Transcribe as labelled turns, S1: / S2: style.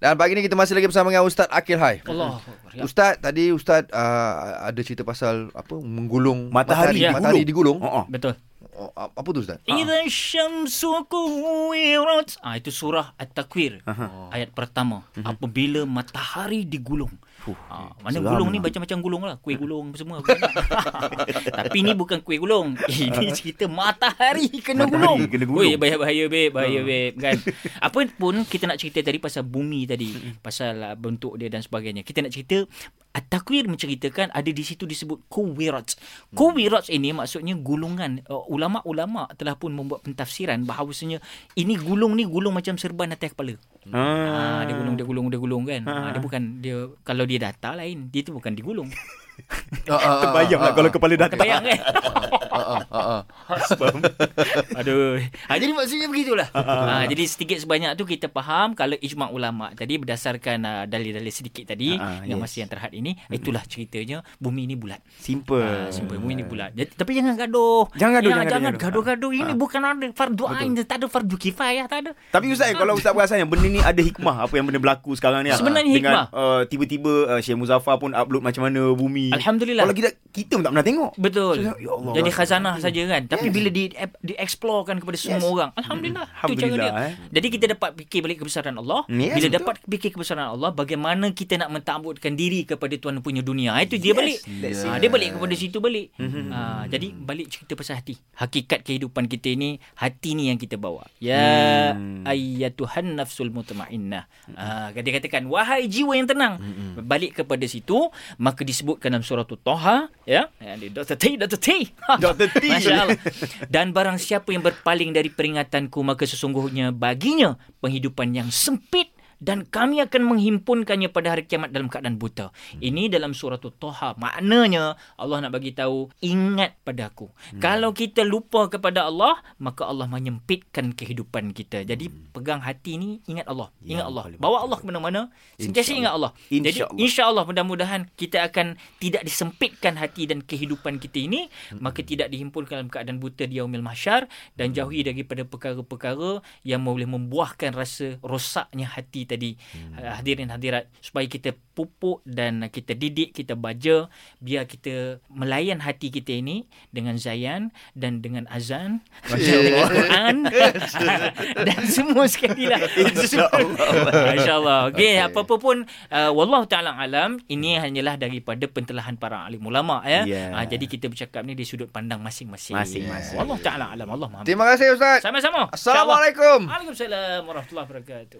S1: Dan pagi ni kita masih lagi bersama dengan Ustaz Akil Hai.
S2: Allah. Ya.
S1: Ustaz tadi Ustaz uh, ada cerita pasal apa menggulung
S3: Matahari,
S1: matahari,
S3: ya.
S1: matahari digulung.
S3: Oh, oh.
S2: Betul.
S1: Oh, apa tu Ustaz?
S2: Idza syamsu kuwirat. Ah itu surah At-Takwir.
S3: Aha.
S2: Ayat pertama. Apabila matahari digulung. Ha, mana
S3: seram
S2: gulung ni
S3: lah.
S2: macam-macam gulung lah. Kuih gulung apa semua. Tapi ni bukan kuih gulung. Ini cerita matahari kena
S3: Matahari
S2: gulung.
S3: kena gulung.
S2: Oi, bahaya-bahaya babe, bahaya babe kan. Apa pun kita nak cerita tadi pasal bumi tadi, pasal uh, bentuk dia dan sebagainya. Kita nak cerita At-Takwir menceritakan ada di situ disebut Kuwirat. Kuwirat ini maksudnya gulungan. Uh, ulama-ulama telah pun membuat pentafsiran bahawasanya ini gulung ni gulung macam serban atas kepala. Ah, dia gulung dia gulung dia gulung kan. Ah, dia bukan dia kalau dia datar lain. Dia tu bukan digulung.
S3: Terbayang lah
S1: ah,
S3: kalau kepala dah
S2: Terbayang kan?
S1: ah.
S2: Aduh. Ha, jadi maksudnya begitulah. ha, jadi sedikit sebanyak tu kita faham kalau ijma' ulama tadi berdasarkan uh, dalil-dalil sedikit tadi
S3: Ah, ah,
S2: yang
S3: yes.
S2: masih yang terhad ini itulah ceritanya bumi ni bulat.
S3: Simple.
S2: Ha, simple bumi ni bulat. Jadi, tapi jangan gaduh.
S3: Jangan gaduh,
S2: Ya,
S3: jangan gaduh,
S2: jangan
S3: jangan
S2: gaduh-gaduh. Ini
S3: Ah.
S2: bukan ada fardu ain, tak ada fardu kifayah, tak ada.
S3: Tapi Ustaz, kalau Ustaz perasan yang benda ni ada hikmah apa yang benda berlaku sekarang ni. ah.
S2: Sebenarnya
S3: Dengan
S2: hikmah.
S3: uh, tiba-tiba uh, Syekh Muzaffar pun upload macam mana bumi.
S2: Alhamdulillah.
S3: Kalau kita kita pun tak pernah tengok.
S2: Betul.
S3: So, ya Allah,
S2: Jadi khazanah saja kan. Tapi
S3: Yes.
S2: bila di di explore kepada semua
S3: Yes.
S2: orang, alhamdulillah. Itu cara
S3: Alhamdulillah,
S2: dia.
S3: eh.
S2: Jadi kita dapat fikir balik kebesaran Allah.
S3: Yes,
S2: bila
S3: betul.
S2: dapat fikir kebesaran Allah, bagaimana kita nak mentakbutkan diri kepada Tuhan punya dunia. Itu dia
S3: Yes,
S2: balik.
S3: that's
S2: Ha,
S3: it.
S2: dia balik kepada situ balik.
S3: Mhm.
S2: Ha, jadi balik cerita pasal hati. Hakikat kehidupan kita ini hati ni yang kita bawa. Ya
S3: Hmm.
S2: ayyatuhan nafsul mutmainnah. Ha, dia katakan wahai jiwa yang tenang. Balik kepada situ maka disebutkan dalam surah Toha ya. Dia Dr. T Dr. T.
S3: Dr. T.
S2: Dan barang siapa yang berpaling dari peringatanku maka sesungguhnya baginya penghidupan yang sempit dan kami akan menghimpunkannya pada hari kiamat dalam keadaan buta. Ini dalam surah Toha. Maknanya Allah nak bagi tahu ingat pada aku. Kalau kita lupa kepada Allah, maka Allah menyempitkan kehidupan kita. Jadi pegang hati ni ingat Allah.
S3: Ya,
S2: Ingat Allah. Bawa. Allah ke mana-mana. Sentiasa ingat Allah. Jadi
S3: InsyaAllah.
S2: mudah-mudahan kita akan tidak disempitkan hati dan kehidupan kita ini, maka tidak dihimpunkan dalam keadaan buta di yaumil mahsyar dan jauhi daripada perkara-perkara yang boleh membuahkan rasa rosaknya hati tadi. Hadirin hadirat supaya kita pupuk dan kita didik, kita baja biar kita melayan hati kita ini dengan zayan dan dengan azan dan dengan Quran dan semua sekali lah.
S3: InsyaAllah.
S2: InsyaAllah.
S1: Okey,
S2: okay. apa-apa pun uh, wallahu taala alam ini hanyalah daripada pentelahan para alim ulama ya.
S3: Yeah.
S2: Uh, jadi kita bercakap ni di sudut pandang masing-masing.
S3: Masing-masing.
S2: Wallahu taala alam. Allah Maha.
S1: Terima kasih Ustaz.
S2: Sama-sama.
S1: Assalamualaikum.
S2: Waalaikumsalam warahmatullahi wabarakatuh.